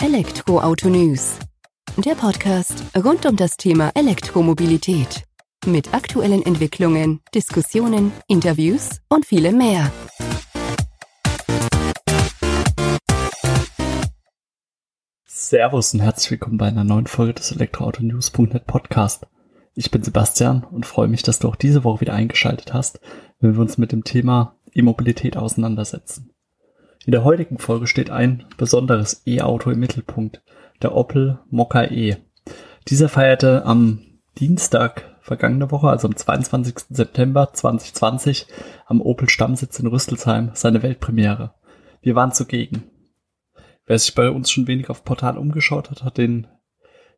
Elektroauto News. Der Podcast rund um das Thema Elektromobilität. Mit aktuellen Entwicklungen, Diskussionen, Interviews und vielem mehr. Servus und herzlich willkommen bei einer neuen Folge des Elektroautonews.net Podcast. Ich bin Sebastian und freue mich, dass du auch diese Woche wieder eingeschaltet hast, wenn wir uns mit dem Thema E-Mobilität auseinandersetzen. In der heutigen Folge steht ein besonderes E-Auto im Mittelpunkt, der Opel Mokka E. Dieser feierte am Dienstag vergangene Woche, also am 22. September 2020, am Opel Stammsitz in Rüsselsheim seine Weltpremiere. Wir waren zugegen. Wer sich bei uns schon wenig auf Portal umgeschaut hat, hat den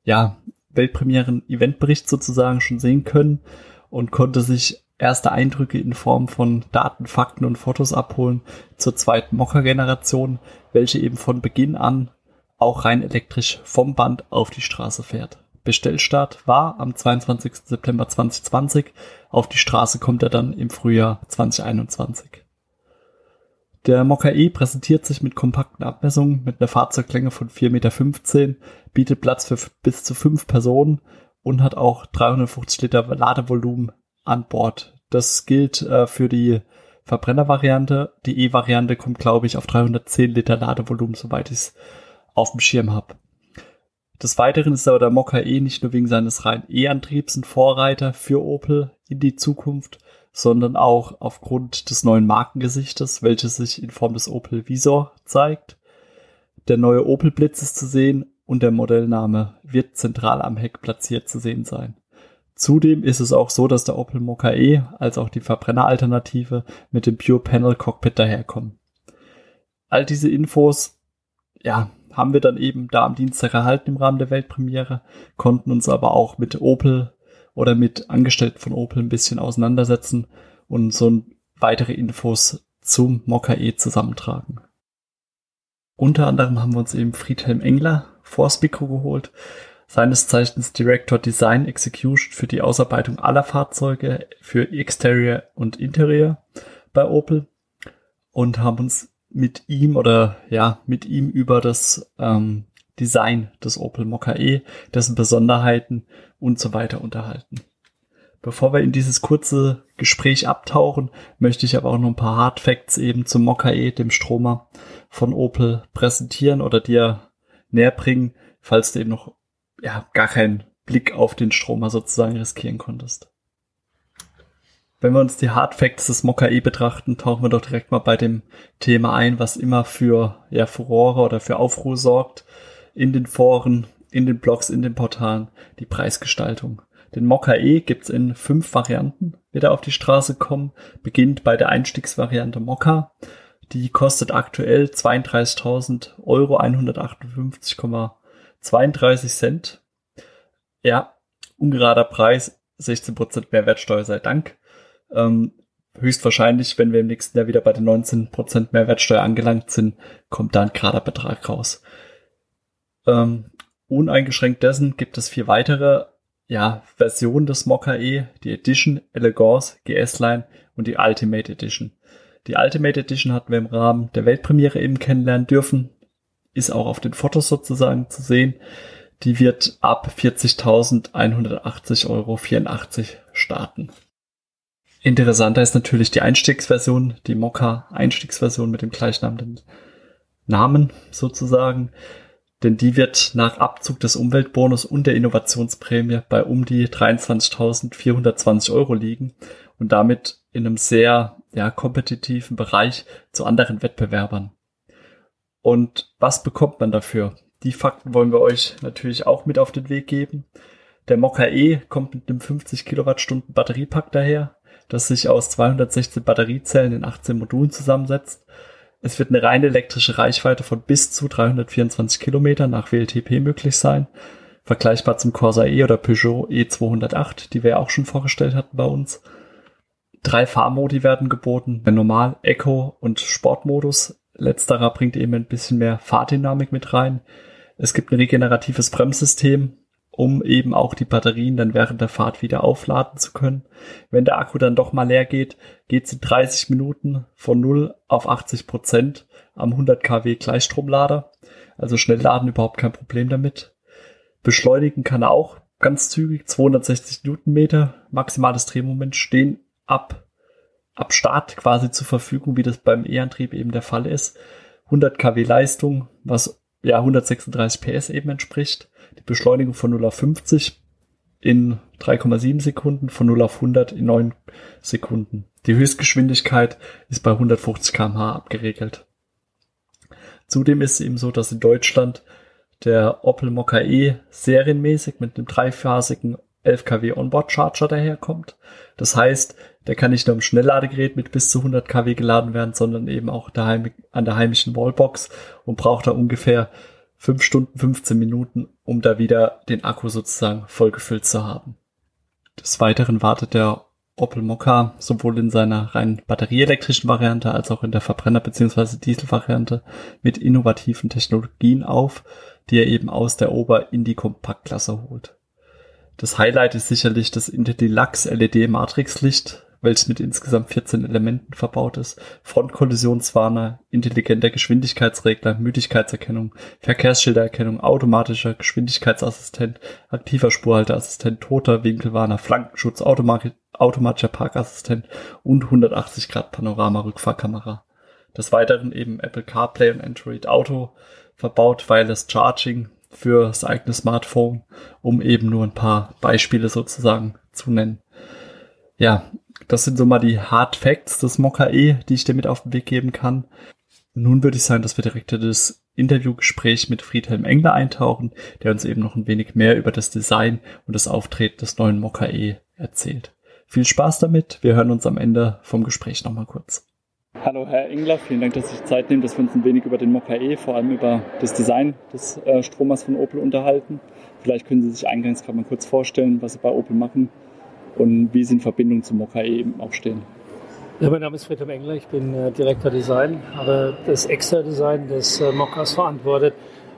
ja, Weltpremieren-Eventbericht sozusagen schon sehen können und konnte sich erste Eindrücke in Form von Daten, Fakten und Fotos abholen zur zweiten Mokka-Generation, welche eben von Beginn an auch rein elektrisch vom Band auf die Straße fährt. Bestellstart war am 22. September 2020. Auf die Straße kommt er dann im Frühjahr 2021. Der Mokka E präsentiert sich mit kompakten Abmessungen mit einer Fahrzeuglänge von 4,15 Meter, bietet Platz für bis zu fünf Personen und hat auch 350 Liter Ladevolumen an Bord. Das gilt äh, für die Verbrennervariante. Die E-Variante kommt, glaube ich, auf 310 Liter Ladevolumen, soweit ich es auf dem Schirm habe. Des Weiteren ist aber der Mokka E nicht nur wegen seines rein E-Antriebs ein Vorreiter für Opel in die Zukunft, sondern auch aufgrund des neuen Markengesichtes, welches sich in Form des Opel Visor zeigt. Der neue Opel Blitz ist zu sehen und der Modellname wird zentral am Heck platziert zu sehen sein. Zudem ist es auch so, dass der Opel Mokka E als auch die Verbrenneralternative mit dem Pure Panel Cockpit daherkommen. All diese Infos, ja, haben wir dann eben da am Dienstag erhalten im Rahmen der Weltpremiere, konnten uns aber auch mit Opel oder mit Angestellten von Opel ein bisschen auseinandersetzen und so weitere Infos zum Mokka E zusammentragen. Unter anderem haben wir uns eben Friedhelm Engler vors Mikro geholt, seines Zeichens Director Design Execution für die Ausarbeitung aller Fahrzeuge für Exterior und Interior bei Opel und haben uns mit ihm oder ja mit ihm über das ähm, Design des Opel Mokka E, dessen Besonderheiten und so weiter unterhalten. Bevor wir in dieses kurze Gespräch abtauchen, möchte ich aber auch noch ein paar Hard Facts eben zum Mokka E, dem Stromer von Opel, präsentieren oder dir näher bringen, falls du eben noch ja, gar keinen Blick auf den Stromer sozusagen riskieren konntest. Wenn wir uns die Hard Facts des Mokka E betrachten, tauchen wir doch direkt mal bei dem Thema ein, was immer für ja, Furore oder für Aufruhr sorgt in den Foren, in den Blogs, in den Portalen, die Preisgestaltung. Den Mokka E gibt's in fünf Varianten, wird er auf die Straße kommen, beginnt bei der Einstiegsvariante Mokka. Die kostet aktuell 32.000 Euro, 158, 32 Cent. Ja, ungerader Preis, 16% Mehrwertsteuer sei Dank. Ähm, höchstwahrscheinlich, wenn wir im nächsten Jahr wieder bei den 19% Mehrwertsteuer angelangt sind, kommt da ein gerader Betrag raus. Ähm, uneingeschränkt dessen gibt es vier weitere ja, Versionen des Mokka E, die Edition, Elegance, GS-Line und die Ultimate Edition. Die Ultimate Edition hatten wir im Rahmen der Weltpremiere eben kennenlernen dürfen ist auch auf den Fotos sozusagen zu sehen. Die wird ab 40.180,84 Euro starten. Interessanter ist natürlich die Einstiegsversion, die Mokka Einstiegsversion mit dem gleichnamigen Namen sozusagen. Denn die wird nach Abzug des Umweltbonus und der Innovationsprämie bei um die 23.420 Euro liegen und damit in einem sehr ja, kompetitiven Bereich zu anderen Wettbewerbern. Und was bekommt man dafür? Die Fakten wollen wir euch natürlich auch mit auf den Weg geben. Der Mokka E kommt mit einem 50 Kilowattstunden Batteriepack daher, das sich aus 216 Batteriezellen in 18 Modulen zusammensetzt. Es wird eine rein elektrische Reichweite von bis zu 324 Kilometern nach WLTP möglich sein. Vergleichbar zum Corsa E oder Peugeot E208, die wir ja auch schon vorgestellt hatten bei uns. Drei Fahrmodi werden geboten, der Normal, Eco und Sportmodus Letzterer bringt eben ein bisschen mehr Fahrdynamik mit rein. Es gibt ein regeneratives Bremssystem, um eben auch die Batterien dann während der Fahrt wieder aufladen zu können. Wenn der Akku dann doch mal leer geht, geht es in 30 Minuten von 0 auf 80 Prozent am 100 kW Gleichstromlader. Also schnell laden überhaupt kein Problem damit. Beschleunigen kann er auch ganz zügig, 260 Newtonmeter, maximales Drehmoment stehen ab, ab Start quasi zur Verfügung, wie das beim E-Antrieb eben der Fall ist. 100 kW Leistung, was ja 136 PS eben entspricht. Die Beschleunigung von 0 auf 50 in 3,7 Sekunden, von 0 auf 100 in 9 Sekunden. Die Höchstgeschwindigkeit ist bei 150 km/h abgeregelt. Zudem ist es eben so, dass in Deutschland der Opel Mokka E serienmäßig mit einem dreiphasigen 11 kW Onboard Charger daherkommt. Das heißt, der kann nicht nur im Schnellladegerät mit bis zu 100 kW geladen werden, sondern eben auch daheim, an der heimischen Wallbox und braucht da ungefähr 5 Stunden 15 Minuten, um da wieder den Akku sozusagen vollgefüllt zu haben. Des Weiteren wartet der Opel Mokka sowohl in seiner rein batterieelektrischen Variante als auch in der Verbrenner- bzw. Dieselvariante mit innovativen Technologien auf, die er eben aus der Ober- in die Kompaktklasse holt. Das Highlight ist sicherlich das Intel Deluxe LED Matrixlicht, welches mit insgesamt 14 Elementen verbaut ist. Frontkollisionswarner, intelligenter Geschwindigkeitsregler, Müdigkeitserkennung, Verkehrsschildererkennung, automatischer Geschwindigkeitsassistent, aktiver Spurhalteassistent, toter Winkelwarner, Flankenschutz, automatischer Parkassistent und 180 Grad Panorama-Rückfahrkamera. Des Weiteren eben Apple CarPlay und Android Auto verbaut, Wireless Charging für das eigene Smartphone, um eben nur ein paar Beispiele sozusagen zu nennen. Ja, das sind so mal die Hard Facts des Mokka E, die ich dir mit auf den Weg geben kann. Nun würde ich sagen, dass wir direkt in das Interviewgespräch mit Friedhelm Engler eintauchen, der uns eben noch ein wenig mehr über das Design und das Auftreten des neuen Mokka E erzählt. Viel Spaß damit. Wir hören uns am Ende vom Gespräch nochmal kurz. Hallo Herr Engler, vielen Dank, dass Sie sich Zeit nehmen, dass wir uns ein wenig über den Mokka E, vor allem über das Design des äh, Stromers von Opel unterhalten. Vielleicht können Sie sich eingangs gerade mal kurz vorstellen, was Sie bei Opel machen und wie Sie in Verbindung zum Mokka E eben auch stehen. Ja, mein Name ist Friedhelm Engler, ich bin äh, Direktor Design, habe das Extra-Design des äh, Mokkas verantwortet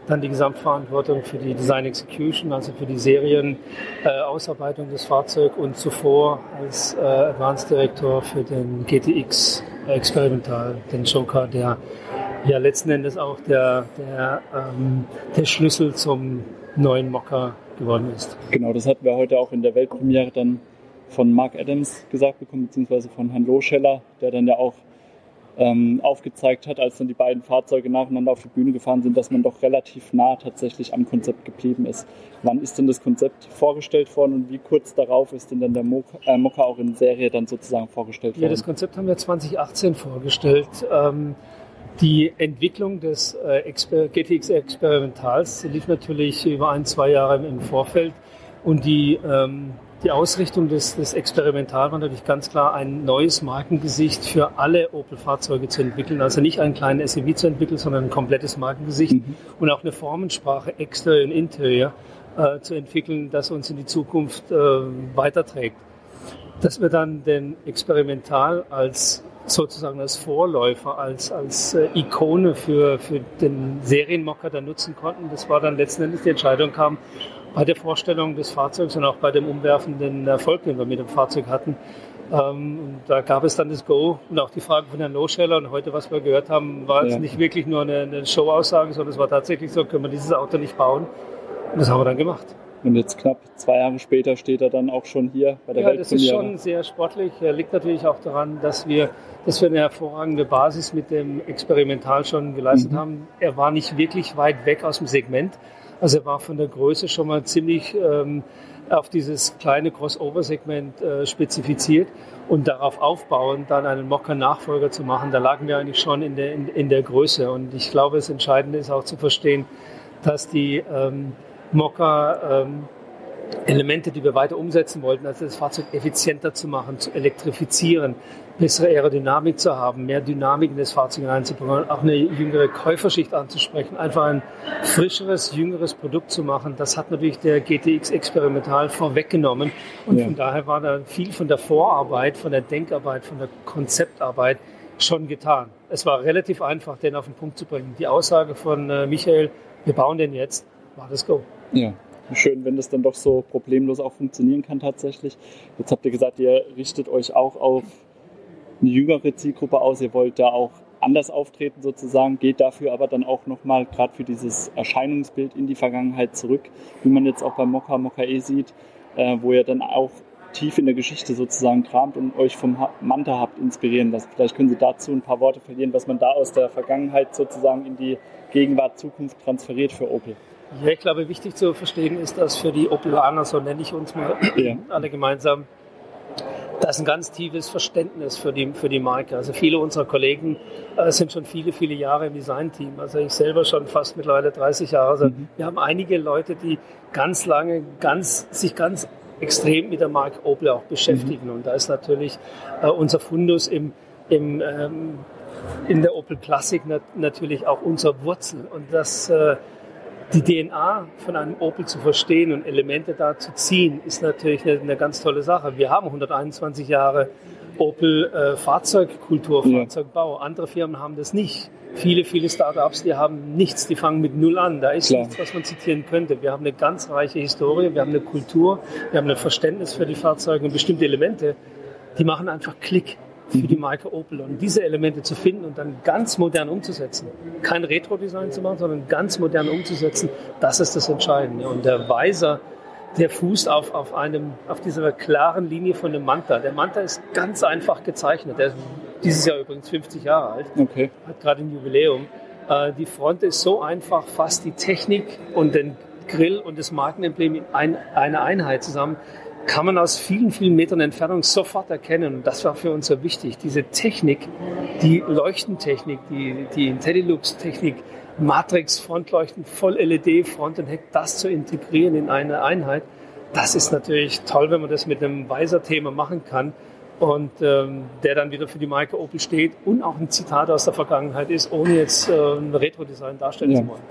dann die Gesamtverantwortung für die Design Execution, also für die Serienausarbeitung äh, des Fahrzeugs und zuvor als äh, Advanced Director für den GTX Experimental, den Joker, der ja letzten Endes auch der, der, ähm, der Schlüssel zum neuen Mocker geworden ist. Genau, das hatten wir heute auch in der Weltpremiere dann von Mark Adams gesagt bekommen, beziehungsweise von Herrn Loscheller, der dann ja auch ähm, aufgezeigt hat, als dann die beiden Fahrzeuge nacheinander auf die Bühne gefahren sind, dass man doch relativ nah tatsächlich am Konzept geblieben ist. Wann ist denn das Konzept vorgestellt worden und wie kurz darauf ist denn dann der Mokka, äh, Mokka auch in Serie dann sozusagen vorgestellt worden? Ja, das Konzept haben wir 2018 vorgestellt. Ähm, die Entwicklung des äh, GTX Experimentals lief natürlich über ein, zwei Jahre im Vorfeld und die ähm, die Ausrichtung des, des Experimental war natürlich ganz klar, ein neues Markengesicht für alle Opel-Fahrzeuge zu entwickeln. Also nicht einen kleinen SUV zu entwickeln, sondern ein komplettes Markengesicht mhm. und auch eine Formensprache, Exterior und Interior, äh, zu entwickeln, das uns in die Zukunft äh, weiterträgt. Dass wir dann den Experimental als sozusagen als Vorläufer, als, als äh, Ikone für, für den Serienmocker dann nutzen konnten. Das war dann letzten Endes die Entscheidung kam, bei der Vorstellung des Fahrzeugs und auch bei dem umwerfenden Erfolg, den wir mit dem Fahrzeug hatten. Ähm, da gab es dann das Go und auch die Frage von Herrn Loscheller. Und heute, was wir gehört haben, war jetzt ja. nicht wirklich nur eine, eine Show-Aussage, sondern es war tatsächlich so, können wir dieses Auto nicht bauen. Und das haben wir dann gemacht. Und jetzt knapp zwei Jahre später steht er dann auch schon hier bei der Ja, das ist schon sehr sportlich. Er liegt natürlich auch daran, dass wir, dass wir eine hervorragende Basis mit dem Experimental schon geleistet mhm. haben. Er war nicht wirklich weit weg aus dem Segment. Also er war von der Größe schon mal ziemlich ähm, auf dieses kleine Crossover-Segment äh, spezifiziert und darauf aufbauend dann einen Mokka-Nachfolger zu machen. Da lagen wir eigentlich schon in der, in, in, der Größe. Und ich glaube, das Entscheidende ist auch zu verstehen, dass die ähm, Mokka ähm, Elemente, die wir weiter umsetzen wollten, also das Fahrzeug effizienter zu machen, zu elektrifizieren, bessere Aerodynamik zu haben, mehr Dynamik in das Fahrzeug hineinzubringen, auch eine jüngere Käuferschicht anzusprechen, einfach ein frischeres, jüngeres Produkt zu machen. Das hat natürlich der GTX experimental vorweggenommen und ja. von daher war da viel von der Vorarbeit, von der Denkarbeit, von der Konzeptarbeit schon getan. Es war relativ einfach, den auf den Punkt zu bringen. Die Aussage von äh, Michael, wir bauen den jetzt, war das Go. Ja schön, wenn das dann doch so problemlos auch funktionieren kann tatsächlich. Jetzt habt ihr gesagt, ihr richtet euch auch auf eine jüngere Zielgruppe aus. Ihr wollt da auch anders auftreten sozusagen, geht dafür aber dann auch nochmal gerade für dieses Erscheinungsbild in die Vergangenheit zurück, wie man jetzt auch beim Mokka Mokka E sieht, äh, wo ihr dann auch tief in der Geschichte sozusagen kramt und euch vom Manta habt inspirieren lassen. Vielleicht können Sie dazu ein paar Worte verlieren, was man da aus der Vergangenheit sozusagen in die Gegenwart, Zukunft transferiert für Opel. Ja, ich glaube, wichtig zu verstehen ist, dass für die Opelaner, so nenne ich uns mal ja. alle gemeinsam, das ist ein ganz tiefes Verständnis für die, für die Marke. Also viele unserer Kollegen äh, sind schon viele, viele Jahre im Designteam. Also ich selber schon fast mittlerweile 30 Jahre. Also mhm. wir haben einige Leute, die ganz lange, ganz, sich ganz extrem mit der Marke Opel auch beschäftigen. Mhm. Und da ist natürlich äh, unser Fundus im, im, ähm, in der Opel Classic nat natürlich auch unser Wurzel. Und das äh, die DNA von einem Opel zu verstehen und Elemente da zu ziehen, ist natürlich eine, eine ganz tolle Sache. Wir haben 121 Jahre Opel äh, Fahrzeugkultur, Fahrzeugbau. Andere Firmen haben das nicht. Viele, viele Startups, die haben nichts, die fangen mit Null an. Da ist Klar. nichts, was man zitieren könnte. Wir haben eine ganz reiche Historie, wir haben eine Kultur, wir haben ein Verständnis für die Fahrzeuge und bestimmte Elemente, die machen einfach Klick für die Marke Opel. Und diese Elemente zu finden und dann ganz modern umzusetzen, kein Retro-Design zu machen, sondern ganz modern umzusetzen, das ist das Entscheidende. Und der Weiser, der fußt auf, auf, einem, auf dieser klaren Linie von dem Manta. Der Manta ist ganz einfach gezeichnet. Der ist dieses Jahr übrigens 50 Jahre alt, okay. hat gerade ein Jubiläum. Äh, die Front ist so einfach, fasst die Technik und den Grill und das Markenemblem in eine Einheit zusammen kann man aus vielen, vielen Metern Entfernung sofort erkennen. Und das war für uns so wichtig. Diese Technik, die Leuchtentechnik, die, die IntelliLux-Technik, Matrix, Frontleuchten, Voll-LED, Front und Heck, das zu integrieren in eine Einheit, das ist natürlich toll, wenn man das mit einem Weiser-Thema machen kann und ähm, der dann wieder für die Marke Opel steht und auch ein Zitat aus der Vergangenheit ist, ohne jetzt äh, ein Retro-Design darstellen ja. zu wollen.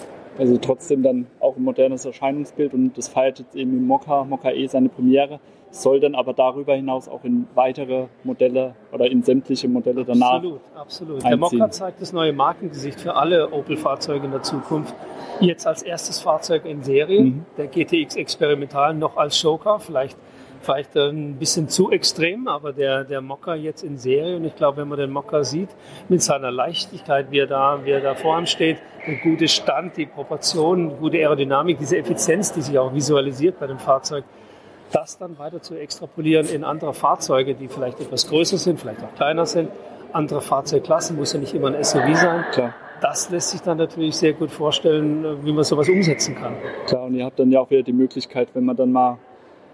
Also trotzdem dann auch ein modernes Erscheinungsbild und das feiert jetzt eben im Mokka, Mokka E seine Premiere, soll dann aber darüber hinaus auch in weitere Modelle oder in sämtliche Modelle danach. Absolut, absolut. Einziehen. Der Mokka zeigt das neue Markengesicht für alle Opel-Fahrzeuge in der Zukunft. Jetzt als erstes Fahrzeug in Serie, mhm. der GTX Experimental noch als Showcar, vielleicht vielleicht ein bisschen zu extrem, aber der, der Mokka jetzt in Serie und ich glaube, wenn man den Mokka sieht, mit seiner Leichtigkeit, wie er da, wie er da vor ihm steht, der gute Stand, die Proportionen, gute Aerodynamik, diese Effizienz, die sich auch visualisiert bei dem Fahrzeug, das dann weiter zu extrapolieren in andere Fahrzeuge, die vielleicht etwas größer sind, vielleicht auch kleiner sind, andere Fahrzeugklassen, muss ja nicht immer ein SUV sein. Klar. Das lässt sich dann natürlich sehr gut vorstellen, wie man sowas umsetzen kann. Klar, und ihr habt dann ja auch wieder die Möglichkeit, wenn man dann mal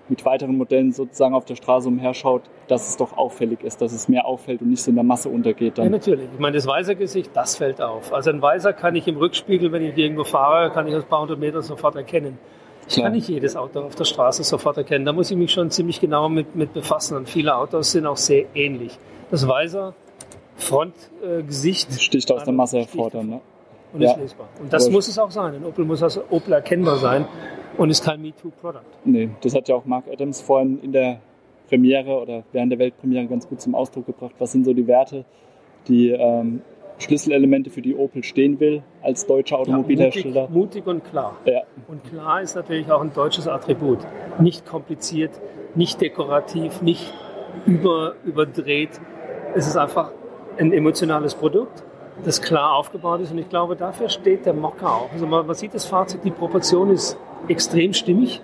mit weiteren Modellen sozusagen auf der Straße umherschaut, dass es doch auffällig ist, dass es mehr auffällt und nicht so in der Masse untergeht. Dann. Ja, natürlich. Ich meine, das Weiser-Gesicht, das fällt auf. Also ein Weiser kann ich im Rückspiegel, wenn ich irgendwo fahre, kann ich aus ein paar hundert Metern sofort erkennen. Ich Klar. kann nicht jedes Auto auf der Straße sofort erkennen. Da muss ich mich schon ziemlich genau mit, mit befassen. Und viele Autos sind auch sehr ähnlich. Das Weiser, Frontgesicht. Äh, sticht aus der Masse hervor dann, ne? Und ja. ist lesbar. Und das Aber muss es auch sein. Ein Opel muss als Opel erkennbar sein und ist kein MeToo-Product. Nee, das hat ja auch Mark Adams vorhin in der Premiere oder während der Weltpremiere ganz gut zum Ausdruck gebracht. Was sind so die Werte, die ähm, Schlüsselelemente für die Opel stehen will als deutscher Automobilhersteller? Ja, mutig, mutig, und klar. Ja. Und klar ist natürlich auch ein deutsches Attribut. Nicht kompliziert, nicht dekorativ, nicht über, überdreht. Es ist einfach ein emotionales Produkt das klar aufgebaut ist. Und ich glaube, dafür steht der Mokka auch. Also man, man sieht das Fahrzeug, die Proportion ist extrem stimmig.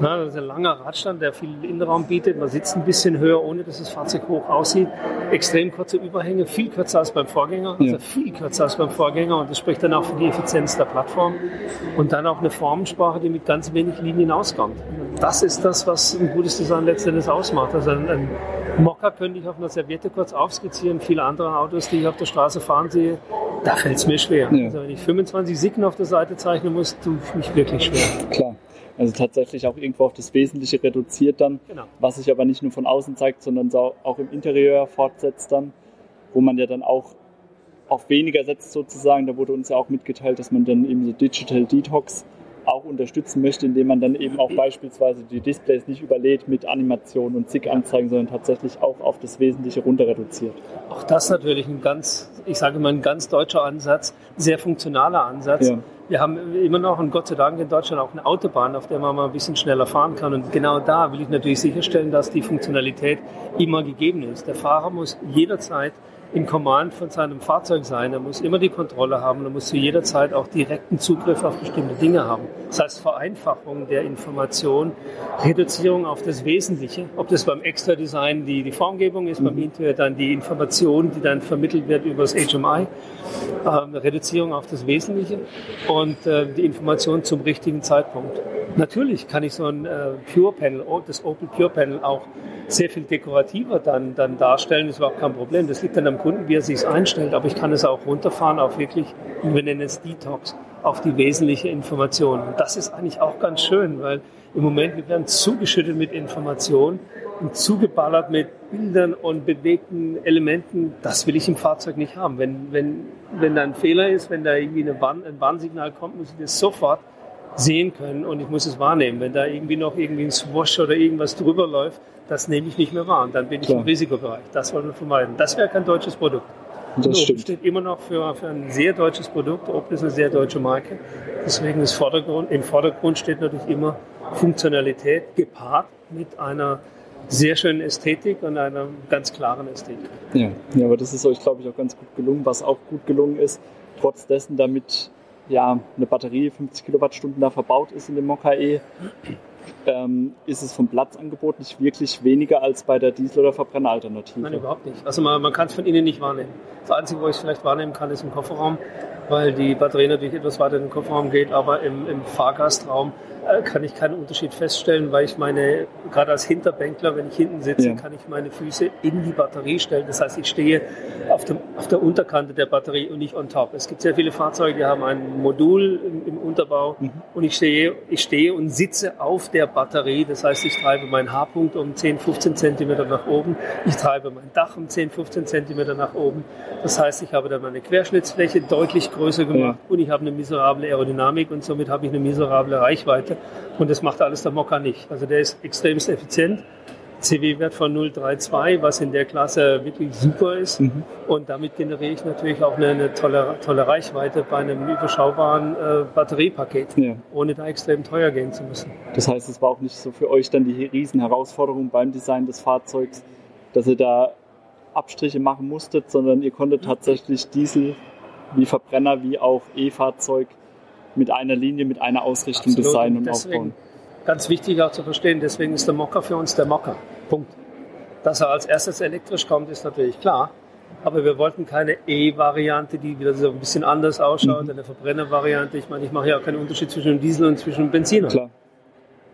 Ja, das ist ein langer Radstand, der viel Innenraum bietet. Man sitzt ein bisschen höher, ohne dass das Fahrzeug hoch aussieht. Extrem kurze Überhänge, viel kürzer als beim Vorgänger. Also viel kürzer als beim Vorgänger. Und das spricht dann auch für die Effizienz der Plattform. Und dann auch eine Formensprache, die mit ganz wenig Linien auskommt. Das ist das, was ein gutes Design letztendlich ausmacht. Also ein, ein Mokka könnte ich auf einer Serviette kurz aufskizzieren. Viele andere Autos, die ich auf der Straße fahren sehe, da fällt es mir schwer. Ja. Also wenn ich 25 Sicken auf der Seite zeichnen muss, tue ich mich wirklich schwer. Klar. Also tatsächlich auch irgendwo auf das Wesentliche reduziert dann, genau. was sich aber nicht nur von außen zeigt, sondern auch im Interieur fortsetzt dann, wo man ja dann auch auf weniger setzt sozusagen. Da wurde uns ja auch mitgeteilt, dass man dann eben so Digital Detox auch unterstützen möchte, indem man dann eben auch beispielsweise die Displays nicht überlädt mit Animationen und zig Anzeigen, sondern tatsächlich auch auf das Wesentliche runter reduziert. Auch das natürlich ein ganz, ich sage mal, ein ganz deutscher Ansatz, sehr funktionaler Ansatz. Ja. Wir haben immer noch und Gott sei Dank in Deutschland auch eine Autobahn, auf der man mal ein bisschen schneller fahren kann. Und genau da will ich natürlich sicherstellen, dass die Funktionalität immer gegeben ist. Der Fahrer muss jederzeit in Command von seinem Fahrzeug sein. Er muss immer die Kontrolle haben. Er muss zu jeder Zeit auch direkten Zugriff auf bestimmte Dinge haben. Das heißt Vereinfachung der Information, Reduzierung auf das Wesentliche. Ob das beim Extra-Design die, die Formgebung ist, mhm. beim Interior dann die Information, die dann vermittelt wird über das HMI. Ähm, Reduzierung auf das Wesentliche und äh, die Information zum richtigen Zeitpunkt. Natürlich kann ich so ein äh, Pure Panel, das Opel Pure Panel auch sehr viel dekorativer dann, dann darstellen, das ist überhaupt kein Problem. Das liegt dann am Kunden, wie er sich einstellt, aber ich kann es auch runterfahren auf wirklich, wir nennen es Detox, auf die wesentliche Information. Und das ist eigentlich auch ganz schön, weil im Moment wir werden zugeschüttet mit Informationen und zugeballert mit Bildern und bewegten Elementen. Das will ich im Fahrzeug nicht haben. Wenn, wenn, wenn da ein Fehler ist, wenn da irgendwie eine Warn, ein Warnsignal kommt, muss ich das sofort sehen können und ich muss es wahrnehmen. Wenn da irgendwie noch irgendwie ein Swash oder irgendwas drüber läuft, das nehme ich nicht mehr wahr und dann bin ich Klar. im Risikobereich. Das wollen wir vermeiden. Das wäre kein deutsches Produkt. Das Opel steht immer noch für, für ein sehr deutsches Produkt. Opel ist eine sehr deutsche Marke. Deswegen ist Vordergrund, im Vordergrund steht natürlich immer Funktionalität gepaart mit einer sehr schönen Ästhetik und einer ganz klaren Ästhetik. Ja, ja aber das ist euch, glaube ich, auch ganz gut gelungen. Was auch gut gelungen ist, trotz dessen, damit ja eine Batterie 50 Kilowattstunden da verbaut ist in dem Mokka E, ähm, ist es vom Platzangebot nicht wirklich weniger als bei der Diesel- oder Verbrenneralternative. Nein, überhaupt nicht. Also man, man kann es von innen nicht wahrnehmen. Das Einzige, wo ich es vielleicht wahrnehmen kann, ist im Kofferraum, weil die Batterie natürlich etwas weiter in den Kofferraum geht, aber im, im Fahrgastraum äh, kann ich keinen Unterschied feststellen, weil ich meine, gerade als Hinterbänkler, wenn ich hinten sitze, ja. kann ich meine Füße in die Batterie stellen. Das heißt, ich stehe auf, dem, auf der Unterkante der Batterie und nicht on top. Es gibt sehr viele Fahrzeuge, die haben ein Modul im, im Unterbau mhm. und ich stehe, ich stehe und sitze auf der Batterie. Das heißt, ich treibe meinen Haarpunkt um 10, 15 Zentimeter nach oben. Ich treibe mein Dach um 10, 15 Zentimeter nach oben. Das heißt, ich habe dann meine Querschnittsfläche deutlich größer gemacht ja. und ich habe eine miserable Aerodynamik und somit habe ich eine miserable Reichweite. Und das macht alles der Mokka nicht. Also der ist extremst effizient. CW-Wert von 0,32, was in der Klasse wirklich super ist. Mhm. Und damit generiere ich natürlich auch eine, eine, tolle, tolle Reichweite bei einem überschaubaren äh, Batteriepaket, ja. ohne da extrem teuer gehen zu müssen. Das heißt, es war auch nicht so für euch dann die Riesenherausforderung beim Design des Fahrzeugs, dass ihr da Abstriche machen musstet, sondern ihr konntet tatsächlich Diesel wie Verbrenner wie auch E-Fahrzeug mit einer Linie, mit einer Ausrichtung Absolut. designen und deswegen, aufbauen. Ganz wichtig auch zu verstehen, deswegen ist der Mocker für uns der Mocker. Punkt. Dass er als erstes elektrisch kommt, ist natürlich klar. Aber wir wollten keine E-Variante, die wieder so ein bisschen anders ausschaut, mhm. eine Verbrenner-Variante. Ich meine, ich mache ja auch keinen Unterschied zwischen dem Diesel und zwischen dem Benziner. Klar.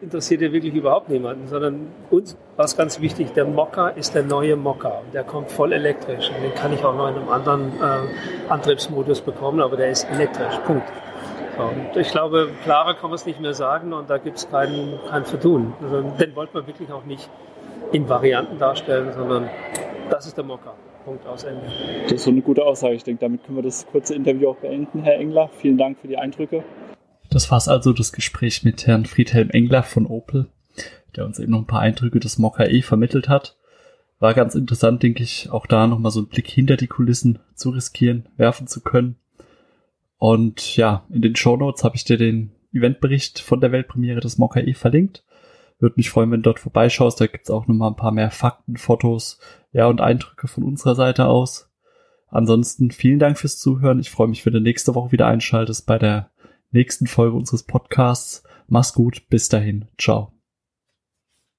Interessiert ja wirklich überhaupt niemanden, sondern uns war es ganz wichtig, der Mocker ist der neue Mocker. Der kommt voll elektrisch und den kann ich auch noch in einem anderen äh, Antriebsmodus bekommen, aber der ist elektrisch. Punkt. Und ich glaube, klarer kann man es nicht mehr sagen und da gibt es kein, kein Vertun. Also, den wollte man wirklich auch nicht in Varianten darstellen, sondern das ist der Mocker. Punkt aus Ende. Das ist so eine gute Aussage. Ich denke, damit können wir das kurze Interview auch beenden, Herr Engler. Vielen Dank für die Eindrücke. Das war also das Gespräch mit Herrn Friedhelm Engler von Opel, der uns eben noch ein paar Eindrücke des Mokka E vermittelt hat. War ganz interessant, denke ich, auch da nochmal so einen Blick hinter die Kulissen zu riskieren, werfen zu können. Und ja, in den Show Notes habe ich dir den Eventbericht von der Weltpremiere des Mokka E verlinkt. Würde mich freuen, wenn du dort vorbeischaust. Da gibt's auch nochmal ein paar mehr Fakten, Fotos, ja, und Eindrücke von unserer Seite aus. Ansonsten vielen Dank fürs Zuhören. Ich freue mich, wenn du nächste Woche wieder einschaltest bei der nächsten Folge unseres Podcasts. Mach's gut. Bis dahin. Ciao.